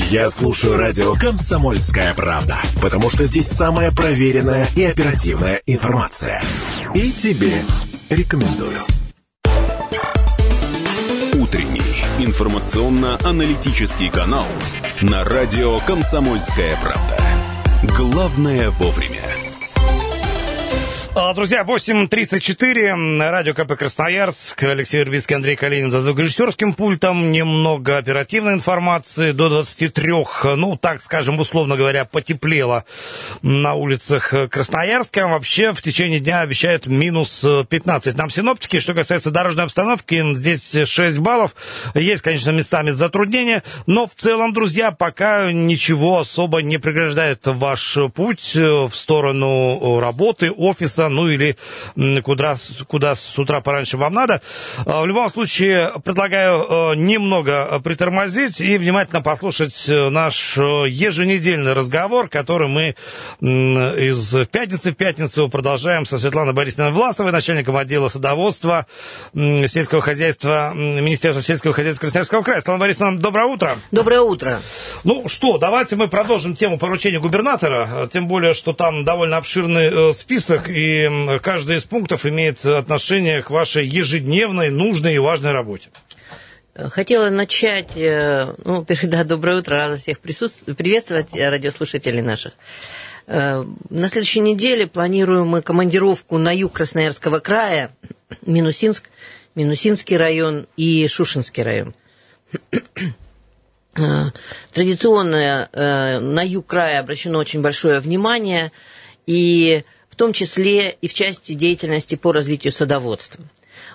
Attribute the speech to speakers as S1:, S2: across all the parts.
S1: Я слушаю радио «Комсомольская правда», потому что здесь самая проверенная и оперативная информация. И тебе рекомендую.
S2: Утренний информационно-аналитический канал на радио «Комсомольская правда». Главное вовремя.
S3: А, Друзья, 8.34, радио КП Красноярск, Алексей Вербицкий, Андрей Калинин за звукорежиссерским пультом, немного оперативной информации, до 23, ну, так скажем, условно говоря, потеплело на улицах Красноярска. Вообще, в течение дня обещают минус 15. Нам синоптики, что касается дорожной обстановки, здесь 6 баллов. Есть, конечно, местами затруднения, но в целом, друзья, пока ничего особо не преграждает ваш путь в сторону работы, офиса, ну или куда, куда с утра пораньше вам надо. А, в любом случае, предлагаю э, немного притормозить и внимательно послушать э, наш э, еженедельный разговор, который мы из пятницы в пятницу продолжаем со Светланой Борисовной Власовой, начальником отдела садоводства сельского хозяйства Министерства сельского хозяйства Красноярского края. Светлана Борисовна, доброе утро.
S4: Доброе утро.
S3: Ну что, давайте мы продолжим тему поручения губернатора, тем более, что там довольно обширный список, и каждый из пунктов имеет отношение к вашей ежедневной, нужной и важной работе.
S4: Хотела начать, э, ну, да, доброе утро, рада всех присутствовать, приветствовать радиослушателей наших. Э, на следующей неделе планируем мы командировку на юг Красноярского края, Минусинск, Минусинский район и Шушинский район. Э, традиционно на юг края обращено очень большое внимание, и том числе и в части деятельности по развитию садоводства.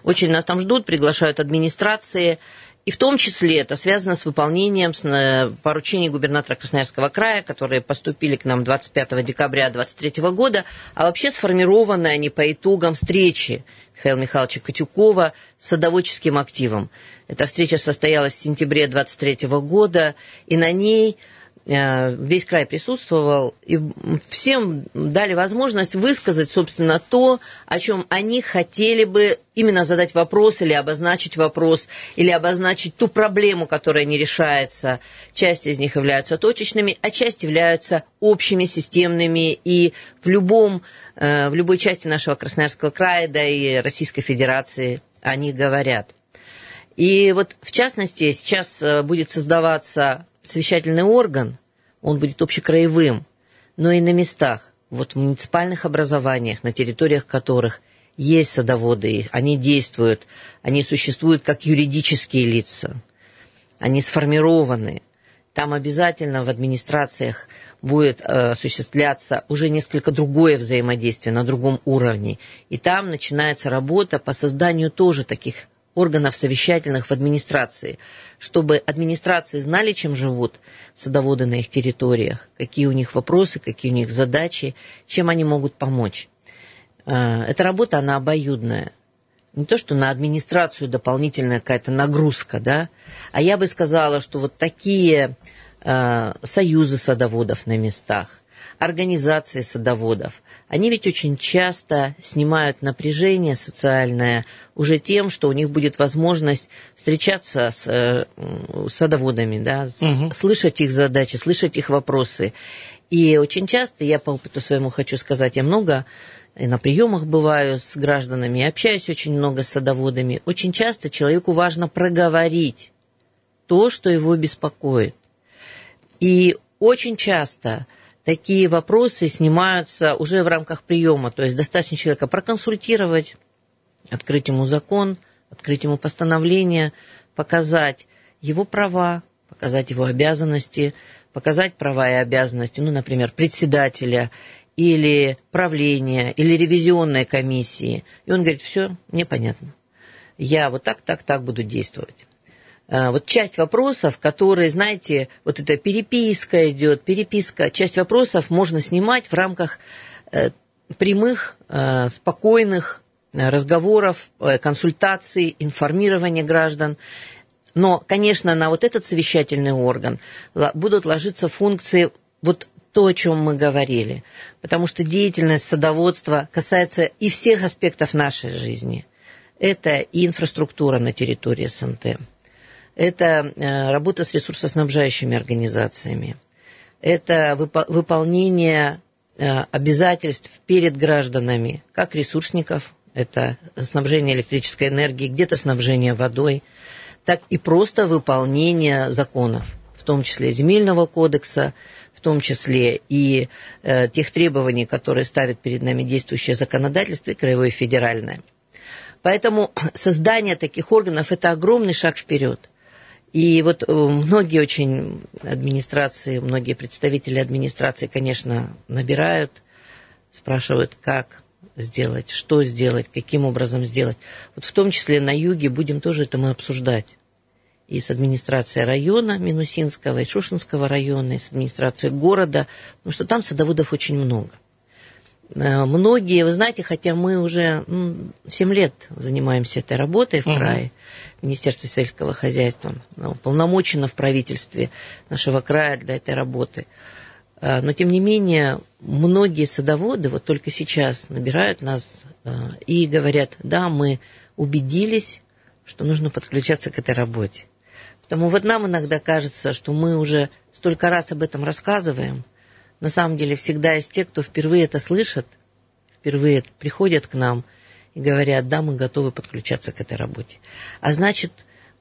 S4: Очень нас там ждут, приглашают администрации, и в том числе это связано с выполнением э, поручений губернатора Красноярского края, которые поступили к нам 25 декабря 2023 года, а вообще сформированы они по итогам встречи Михаила Михайловича Котюкова с садоводческим активом. Эта встреча состоялась в сентябре 2023 года, и на ней весь край присутствовал, и всем дали возможность высказать, собственно, то, о чем они хотели бы именно задать вопрос или обозначить вопрос, или обозначить ту проблему, которая не решается. Часть из них являются точечными, а часть являются общими, системными, и в, любом, э, в любой части нашего Красноярского края, да и Российской Федерации о них говорят. И вот, в частности, сейчас э, будет создаваться совещательный орган, он будет общекраевым, но и на местах, вот в муниципальных образованиях, на территориях которых есть садоводы, они действуют, они существуют как юридические лица, они сформированы. Там обязательно в администрациях будет э, осуществляться уже несколько другое взаимодействие на другом уровне. И там начинается работа по созданию тоже таких органов совещательных в администрации, чтобы администрации знали, чем живут садоводы на их территориях, какие у них вопросы, какие у них задачи, чем они могут помочь. А, эта работа, она обоюдная. Не то, что на администрацию дополнительная какая-то нагрузка, да, а я бы сказала, что вот такие а, союзы садоводов на местах, организации садоводов, они ведь очень часто снимают напряжение социальное уже тем, что у них будет возможность встречаться с э, садоводами, да, угу. слышать их задачи, слышать их вопросы. И очень часто, я по опыту своему хочу сказать, я много и на приемах бываю с гражданами, общаюсь очень много с садоводами. Очень часто человеку важно проговорить то, что его беспокоит. И очень часто такие вопросы снимаются уже в рамках приема. То есть достаточно человека проконсультировать, открыть ему закон, открыть ему постановление, показать его права, показать его обязанности, показать права и обязанности, ну, например, председателя или правления, или ревизионной комиссии. И он говорит, все, мне понятно. Я вот так, так, так буду действовать. А, вот часть вопросов, которые, знаете, вот эта переписка идет, переписка, часть вопросов можно снимать в рамках э, прямых, э, спокойных э, разговоров, консультаций, информирования граждан. Но, конечно, на вот этот совещательный орган будут ложиться функции вот то, о чем мы говорили. Потому что деятельность садоводства касается и всех аспектов нашей жизни. Это и инфраструктура на территории СНТ, это э, работа с ресурсоснабжающими организациями, это выполнение э, обязательств перед гражданами, как ресурсников, это снабжение электрической энергией, где-то снабжение водой, так и просто выполнение законов, в том числе земельного кодекса, в том числе и э, тех требований, которые ставит перед нами действующее законодательство и краевое и федеральное. Поэтому создание таких органов – это огромный шаг вперед. И вот э, многие очень администрации, многие представители администрации, конечно, набирают, спрашивают, как сделать, что сделать, каким образом сделать. Вот в том числе на юге будем тоже это мы обсуждать. И с администрацией района Минусинского, и Шушинского района, и с администрацией города, потому что там садоводов очень много. Э, многие, вы знаете, хотя мы уже 7 лет занимаемся этой работой в крае, угу. Министерстве сельского хозяйства, ну, полномочено в правительстве нашего края для этой работы – а, но, тем не менее, многие садоводы вот только сейчас набирают нас а, и говорят, да, мы убедились, что нужно подключаться к этой работе. Потому вот нам иногда кажется, что мы уже столько раз об этом рассказываем. На самом деле всегда есть те, кто впервые это слышит, впервые приходят к нам и говорят, да, мы готовы подключаться к этой работе. А значит,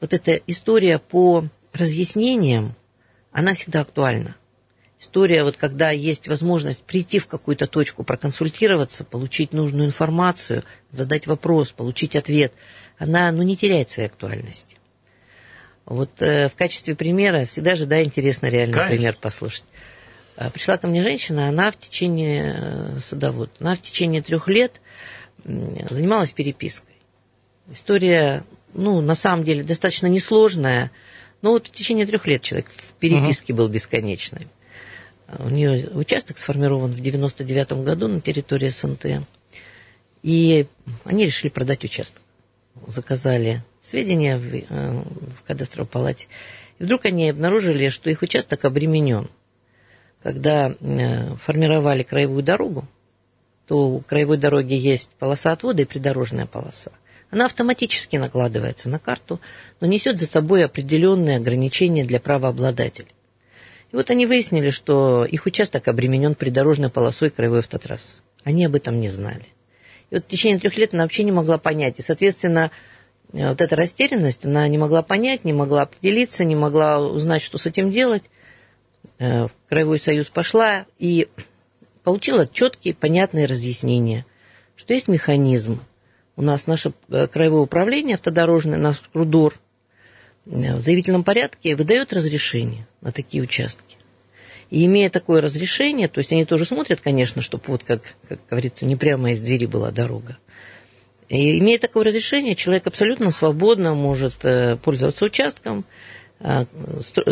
S4: вот эта история по разъяснениям, она всегда актуальна история, вот когда есть возможность прийти в какую-то точку, проконсультироваться, получить нужную информацию, задать вопрос, получить ответ, она ну, не теряет своей актуальности. Вот э, в качестве примера всегда же, да, интересно реально Конечно. пример послушать. А, пришла ко мне женщина, она в течение, э, садовод, она в течение трех лет занималась перепиской. История, ну, на самом деле, достаточно несложная, но вот в течение трех лет человек в переписке угу. был бесконечный. У нее участок сформирован в 99 году на территории СНТ. И они решили продать участок. Заказали сведения в, э, в кадастровой палате. И вдруг они обнаружили, что их участок обременен. Когда э, формировали краевую дорогу, то у краевой дороги есть полоса отвода и придорожная полоса. Она автоматически накладывается на карту, но несет за собой определенные ограничения для правообладателей. И вот они выяснили, что их участок обременен придорожной полосой краевой автотрассы. Они об этом не знали. И вот в течение трех лет она вообще не могла понять. И, соответственно, э, вот эта растерянность, она не могла понять, не могла определиться, не могла узнать, что с этим делать. Э, в Краевой союз пошла и получила четкие, понятные разъяснения, что есть механизм. У нас наше э, краевое управление автодорожное, наш КРУДОР, в заявительном порядке выдает разрешение на такие участки. И имея такое разрешение, то есть они тоже смотрят, конечно, чтобы вот, как, как говорится, не прямо из двери была дорога. И имея такое разрешение, человек абсолютно свободно может э, пользоваться участком, э,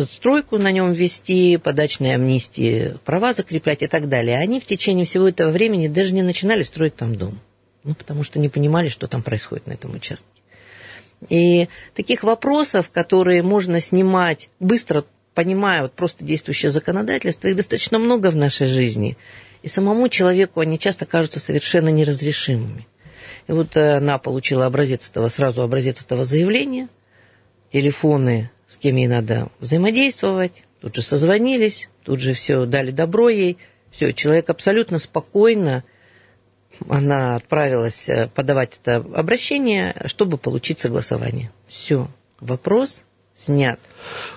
S4: стройку на нем вести, подачные амнистии, права закреплять и так далее. Они в течение всего этого времени даже не начинали строить там дом. Ну, потому что не понимали, что там происходит на этом участке. И таких вопросов, которые можно снимать быстро, понимая вот просто действующее законодательство, их достаточно много в нашей жизни. И самому человеку они часто кажутся совершенно неразрешимыми. И вот она получила образец этого, сразу образец этого заявления, телефоны, с кем ей надо взаимодействовать, тут же созвонились, тут же все дали добро ей, все, человек абсолютно спокойно она отправилась э, подавать это обращение, чтобы получить согласование. Все. Вопрос снят.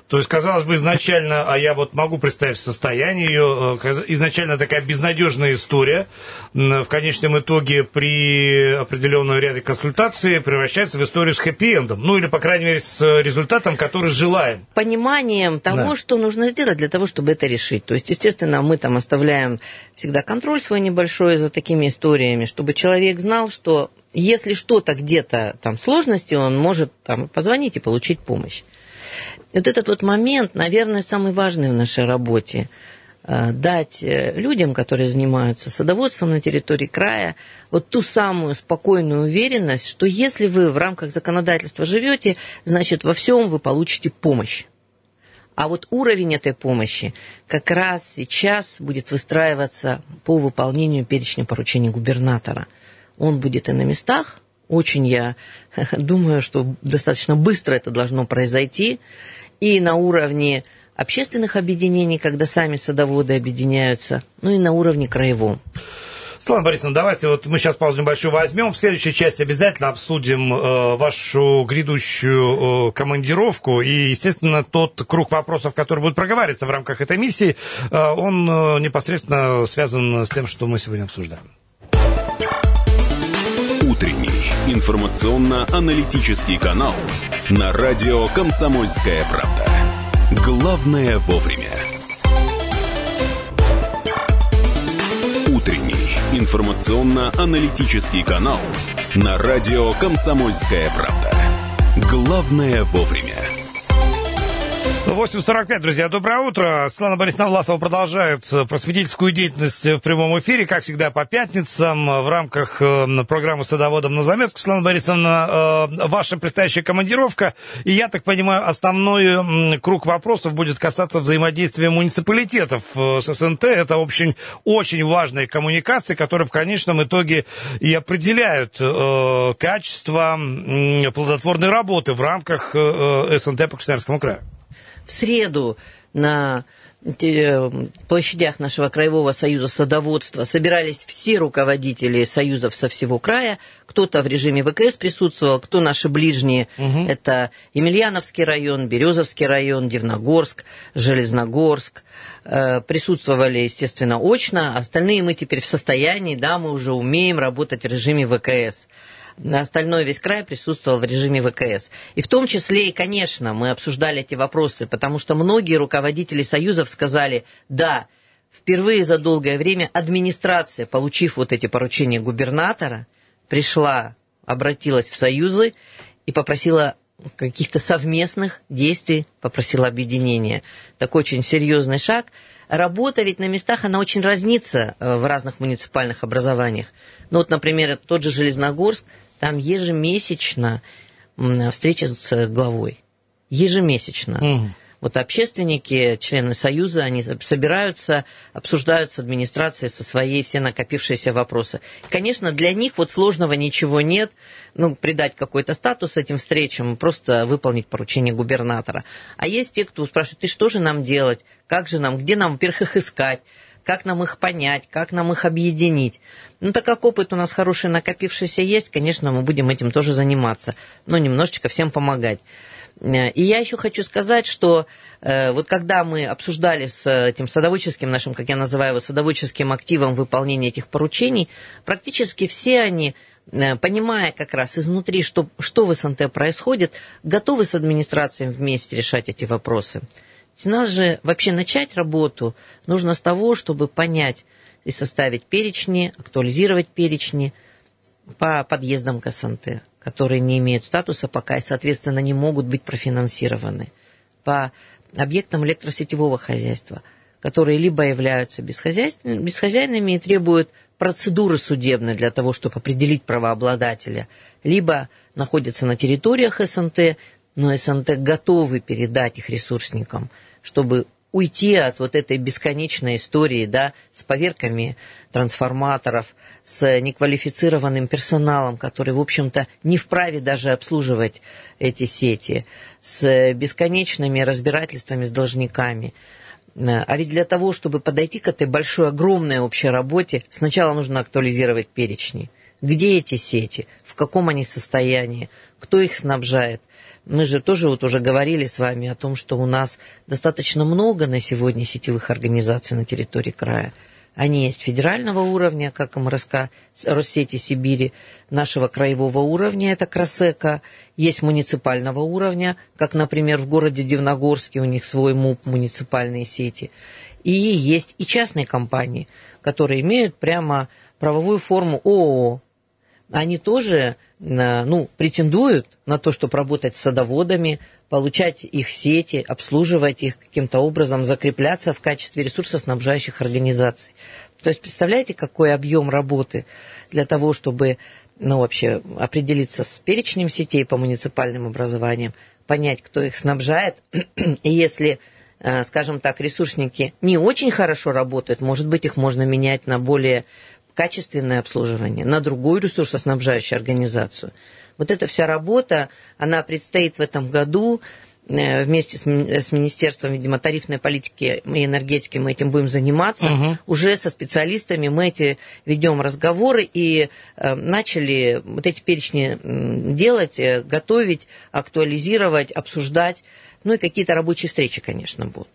S3: То есть, казалось бы, изначально, а я вот могу представить состояние ее, э, изначально такая безнадежная история, в конечном итоге при определенном ряде консультаций превращается в историю с хэппи-эндом, ну или, по крайней мере, с результатом, который желаем.
S4: С пониманием того, да. что нужно сделать для того, чтобы это решить. То есть, естественно, мы там оставляем всегда контроль свой небольшой за такими историями, чтобы человек знал, что если что-то где-то там сложности, он может там позвонить и получить помощь. Вот этот вот момент, наверное, самый важный в нашей работе э, дать э, людям, которые занимаются садоводством на территории края, вот ту самую спокойную уверенность, что если вы в рамках законодательства живете, значит, во всем вы получите помощь. А вот уровень этой помощи как раз сейчас будет выстраиваться по выполнению перечня поручений губернатора. Он будет и на местах, очень я думаю, что достаточно быстро это должно произойти. И на уровне общественных объединений, когда сами садоводы объединяются, ну и на уровне краевом.
S3: Светлана Борисовна, давайте вот мы сейчас паузу небольшую возьмем. В следующей части обязательно обсудим э, вашу грядущую э, командировку. И, естественно, тот круг вопросов, который будет проговариваться в рамках этой миссии, э, он э, непосредственно связан с тем, что мы сегодня обсуждаем.
S2: Утренний информационно-аналитический канал на радио «Комсомольская правда». Главное вовремя. Утренний информационно-аналитический канал на радио «Комсомольская правда». Главное вовремя.
S3: 8.45, друзья, доброе утро. Светлана Борисовна Власова продолжает просветительскую деятельность в прямом эфире, как всегда, по пятницам в рамках э, программы «Садоводом на заметку». Светлана Борисовна, э, ваша предстоящая командировка, и, я так понимаю, основной круг вопросов будет касаться взаимодействия муниципалитетов э, с СНТ. Это, очень, очень важные коммуникации, которые в конечном итоге и определяют качество плодотворной работы в рамках СНТ по Красноярскому краю
S4: в среду на э, площадях нашего Краевого союза садоводства собирались все руководители союзов со всего края. Кто-то в режиме ВКС присутствовал, кто наши ближние. Угу. Это Емельяновский район, Березовский район, Дивногорск, Железногорск. Э, присутствовали, естественно, очно. Остальные мы теперь в состоянии, да, мы уже умеем работать в режиме ВКС остальной весь край присутствовал в режиме ВКС. И в том числе и, конечно, мы обсуждали эти вопросы, потому что многие руководители союзов сказали, да, впервые за долгое время администрация, получив вот эти поручения губернатора, пришла, обратилась в союзы и попросила каких-то совместных действий, попросила объединения. Такой очень серьезный шаг. Работа ведь на местах, она очень разнится э, в разных муниципальных образованиях. Ну вот, например, тот же Железногорск – там ежемесячно встреча с главой. Ежемесячно. Угу. Вот общественники, члены Союза, они собираются, обсуждают с администрацией со своей все накопившиеся вопросы. Конечно, для них вот сложного ничего нет, ну, придать какой-то статус этим встречам, просто выполнить поручение губернатора. А есть те, кто спрашивает, и что же нам делать, как же нам, где нам, во-первых, их искать, как нам их понять, как нам их объединить. Ну, так как опыт у нас хороший накопившийся есть, конечно, мы будем этим тоже заниматься, но немножечко всем помогать. Э, и я еще хочу сказать, что э, вот когда мы обсуждали с этим садоводческим нашим, как я называю его, садоводческим активом выполнения этих поручений, практически все они э, понимая как раз изнутри, что, что в СНТ происходит, готовы с администрацией вместе решать эти вопросы. Нас же вообще начать работу нужно с того, чтобы понять и составить перечни, актуализировать перечни по подъездам к СНТ, которые не имеют статуса пока и, соответственно, не могут быть профинансированы, по объектам электросетевого хозяйства, которые либо являются бесхозяйными и требуют процедуры судебной для того, чтобы определить правообладателя, либо находятся на территориях СНТ, но СНТ готовы передать их ресурсникам, чтобы уйти от вот этой бесконечной истории, да, с поверками трансформаторов, с неквалифицированным персоналом, который, в общем-то, не вправе даже обслуживать эти сети, с бесконечными разбирательствами с должниками. А ведь для того, чтобы подойти к этой большой, огромной общей работе, сначала нужно актуализировать перечни. Где эти сети? В каком они состоянии? Кто их снабжает? Мы же тоже вот уже говорили с вами о том, что у нас достаточно много на сегодня сетевых организаций на территории края. Они есть федерального уровня, как МРСК, Россети Сибири, нашего краевого уровня, это Красека, есть муниципального уровня, как, например, в городе Дивногорске у них свой МУП, муниципальные сети. И есть и частные компании, которые имеют прямо правовую форму ООО. Они тоже ну, претендуют на то, чтобы работать с садоводами, получать их сети, обслуживать их каким-то образом, закрепляться в качестве ресурсоснабжающих организаций. То есть представляете, какой объем работы для того, чтобы ну, вообще определиться с перечнем сетей по муниципальным образованиям, понять, кто их снабжает, и если э, скажем так, ресурсники не очень хорошо работают, может быть, их можно менять на более качественное обслуживание на другую ресурсоснабжающую организацию. Вот эта вся работа, она предстоит в этом году. Э, вместе с, Министерством, видимо, тарифной политики и энергетики мы этим будем заниматься. Угу. Уже со специалистами мы эти ведем разговоры и э, начали вот эти перечни делать, э, готовить, актуализировать, обсуждать. Ну и какие-то рабочие встречи, конечно, будут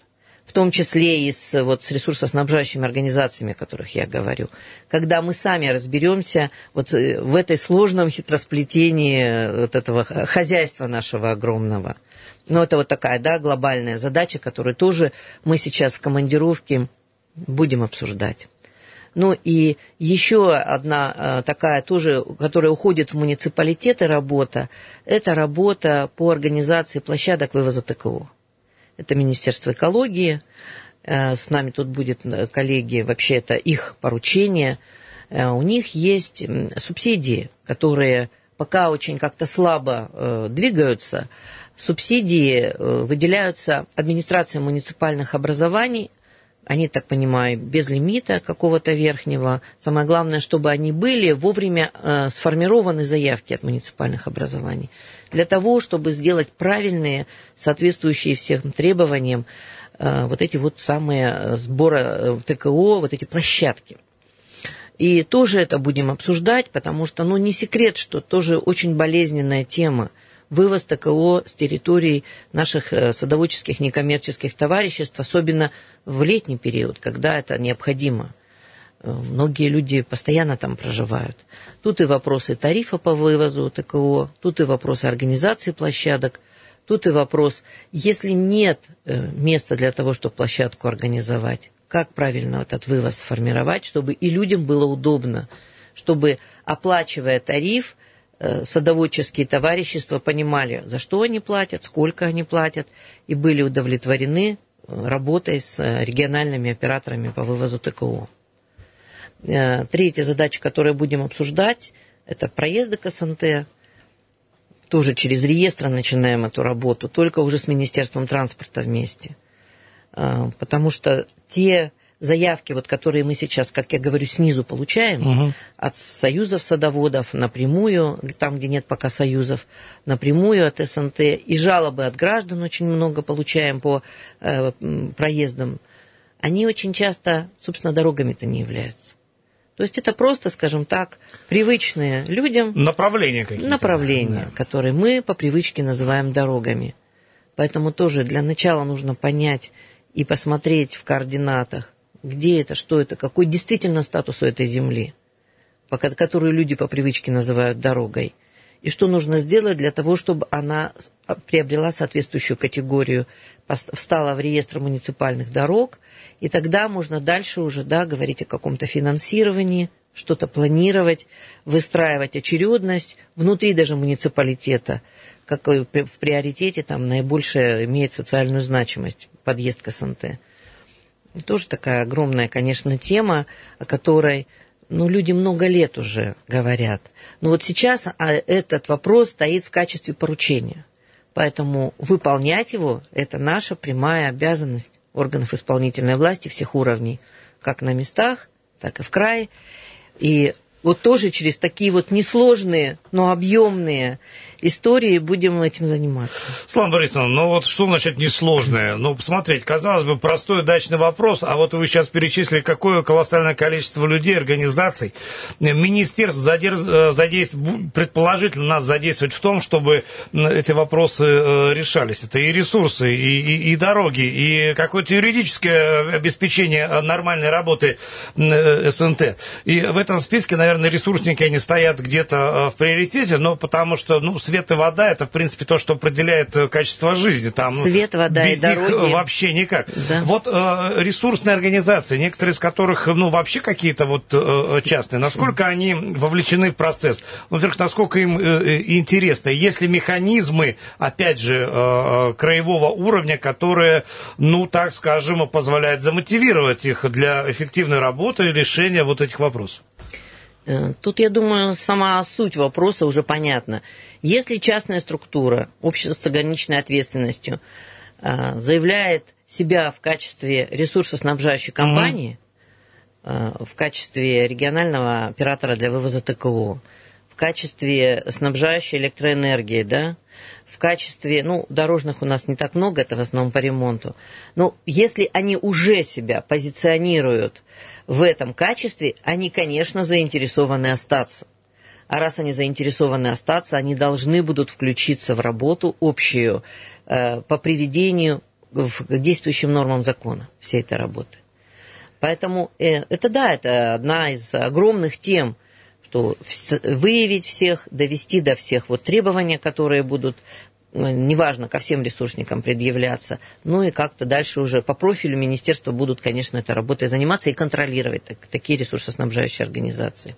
S4: в том числе и с, вот, с ресурсоснабжающими организациями, о которых я говорю, когда мы сами разберемся вот в этой сложном хитросплетении вот этого хозяйства нашего огромного. Ну, это вот такая, да, глобальная задача, которую тоже мы сейчас в командировке будем обсуждать. Ну и еще одна э, такая тоже, которая уходит в муниципалитеты работа, это работа по организации площадок вывоза ТКО. Это Министерство экологии, э, с нами тут будет э, коллеги, вообще это их поручение. У них есть субсидии, которые пока очень как-то слабо двигаются, Субсидии э, выделяются администрацией муниципальных образований, они, так понимаю, без лимита какого-то верхнего. Самое главное, чтобы они были вовремя э, сформированы заявки от муниципальных образований. Для того, чтобы сделать правильные, соответствующие всем требованиям, э, вот эти вот самые сборы ТКО, вот эти площадки. И тоже это будем обсуждать, потому что, ну, не секрет, что тоже очень болезненная тема вывоз ТКО с территорий наших э, садоводческих некоммерческих товариществ, особенно в летний период, когда это необходимо. Э, многие люди постоянно там проживают. Тут и вопросы тарифа по вывозу ТКО, тут и вопросы организации площадок, тут и вопрос, если нет э, места для того, чтобы площадку организовать, как правильно этот вывоз сформировать, чтобы и людям было удобно, чтобы, оплачивая тариф, садоводческие товарищества понимали, за что они платят, сколько они платят, и были удовлетворены э, работой с э, региональными операторами по вывозу ТКО. Третья задача, которую будем обсуждать, это проезды к СНТ. Тоже через реестр начинаем эту работу, только уже с Министерством транспорта вместе. Потому что те заявки, вот, которые мы сейчас, как я говорю, снизу получаем, угу. от союзов садоводов напрямую, там, где нет пока союзов, напрямую от СНТ, и жалобы от граждан очень много получаем по э, проездам, они очень часто, собственно, дорогами-то не являются. То есть это просто, скажем так, привычные людям...
S3: Направления какие-то.
S4: Направления, да. которые мы по привычке называем дорогами. Поэтому тоже для начала нужно понять и посмотреть в координатах, где это, что это, какой действительно статус у этой земли, которую люди по привычке называют дорогой, и что нужно сделать для того, чтобы она приобрела соответствующую категорию, встала в реестр муниципальных дорог, и тогда можно дальше уже да, говорить о каком-то финансировании, что-то планировать, выстраивать очередность внутри даже муниципалитета, какой в приоритете там наибольшая имеет социальную значимость подъезд к СНТ. Тоже такая огромная, конечно, тема, о которой ну, люди много лет уже говорят. Но вот сейчас а, этот вопрос стоит в качестве поручения. Поэтому выполнять его – это наша прямая обязанность органов исполнительной власти всех уровней, как на местах, так и в крае. И вот тоже через такие вот несложные, но объемные истории будем этим заниматься.
S3: Слава Борисовна, ну вот что значит несложное? Ну, посмотреть, казалось бы, простой дачный вопрос, а вот вы сейчас перечислили, какое колоссальное количество людей, организаций, министерств задействует, предположительно нас задействовать в том, чтобы эти вопросы э, решались. Это и ресурсы, и, и, и дороги, и какое-то юридическое обеспечение нормальной работы э, СНТ. И в этом списке, наверное, ресурсники, они стоят где-то э, в приоритете, но потому что, ну, свет и вода это, в принципе, то, что определяет э, качество жизни. Там,
S4: ну, свет, вода
S3: без
S4: и дороги.
S3: них вообще никак. Да. Вот э, ресурсные организации, некоторые из которых, ну, вообще какие-то вот э, частные, насколько они вовлечены в процесс? Во-первых, насколько им э, э интересно? Есть ли механизмы, опять же, э, краевого уровня, которые, ну, так скажем, позволяют замотивировать их для эффективной работы и решения вот этих вопросов?
S4: Э, тут, я думаю, сама суть вопроса уже понятна. Если частная структура, общество с ограниченной ответственностью, э, заявляет себя в качестве ресурсоснабжающей компании, э, в качестве регионального оператора для вывоза ТКО, в качестве снабжающей электроэнергии, да, в качестве, ну, дорожных у нас не так много, это в основном по ремонту, но если они уже себя позиционируют в этом качестве, они, конечно, заинтересованы остаться. А раз они заинтересованы остаться, они должны будут включиться в работу общую э, по приведению к действующим нормам закона всей этой работы. Поэтому э, это да, это одна из огромных тем, что выявить всех, довести до всех вот требования, которые будут неважно, ко всем ресурсникам предъявляться, ну и как-то дальше уже по профилю министерства будут, конечно, этой работой заниматься и контролировать так, такие ресурсоснабжающие организации.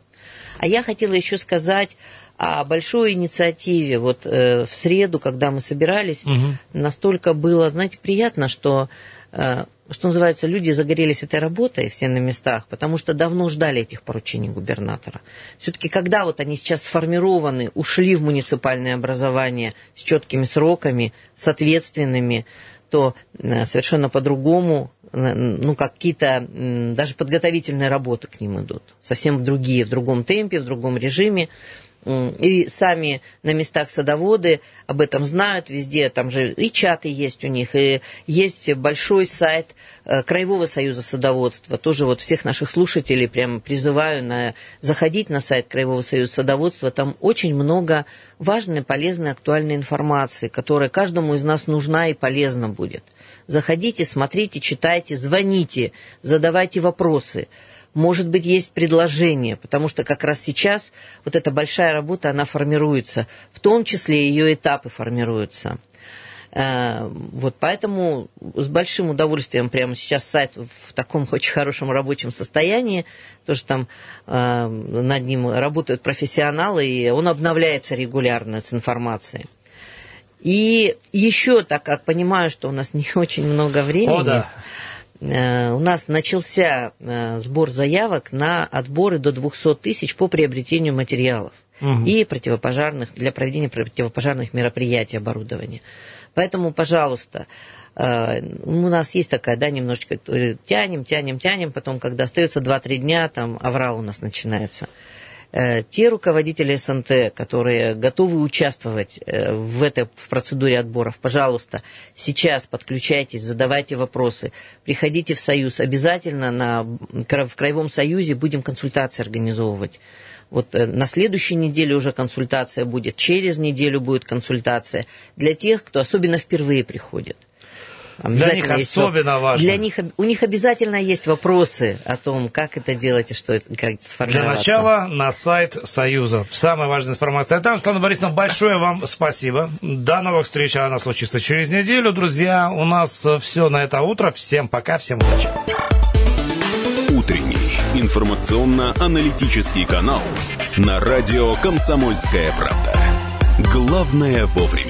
S4: А я хотела еще сказать о большой инициативе. Вот э, в среду, когда мы собирались, угу. настолько было, знаете, приятно, что, э, что называется, люди загорелись этой работой все на местах, потому что давно ждали этих поручений губернатора. Все-таки, когда вот они сейчас сформированы, ушли в муниципальное образование с четкими сроками, с ответственными, то э, совершенно по-другому ну, какие-то даже подготовительные работы к ним идут. Совсем другие, в другом темпе, в другом режиме. И сами на местах садоводы об этом знают везде, там же и чаты есть у них, и есть большой сайт э, Краевого союза садоводства. Тоже вот всех наших слушателей прямо призываю на, заходить на сайт Краевого союза садоводства. Там очень много важной, полезной, актуальной информации, которая каждому из нас нужна и полезна будет. Заходите, смотрите, читайте, звоните, задавайте вопросы. Может быть, есть предложение, потому что как раз сейчас вот эта большая работа, она формируется, в том числе ее этапы формируются. Э, вот поэтому с большим удовольствием прямо сейчас сайт в таком очень хорошем рабочем состоянии, тоже там э, над ним работают профессионалы, и он обновляется регулярно с информацией. И еще, так как понимаю, что у нас не очень много времени, О, да. Э, у нас начался э, сбор заявок на отборы до 200 тысяч по приобретению материалов угу. и противопожарных, для проведения противопожарных мероприятий оборудования. Поэтому, пожалуйста, э, у нас есть такая, да, немножечко тянем, тянем, тянем, потом, когда остается 2-3 дня, там аврал у нас начинается. Э, те руководители СНТ, которые готовы участвовать э, в этой в процедуре отборов, пожалуйста, сейчас подключайтесь, задавайте вопросы, приходите в Союз. Обязательно на, в Краевом Союзе будем консультации организовывать. Вот э, на следующей неделе уже консультация будет, через неделю будет консультация для тех, кто особенно впервые приходит.
S3: Для них особенно есть, важно.
S4: Для них, у них обязательно есть вопросы о том, как это делать и что это, как сформироваться.
S3: Для начала на сайт Союза. Самая важная информация. Там, Светлана Борисовна, большое вам спасибо. До новых встреч. Она случится через неделю. Друзья, у нас все на это утро. Всем пока, всем удачи.
S2: Утренний информационно-аналитический канал на радио «Комсомольская правда». Главное вовремя.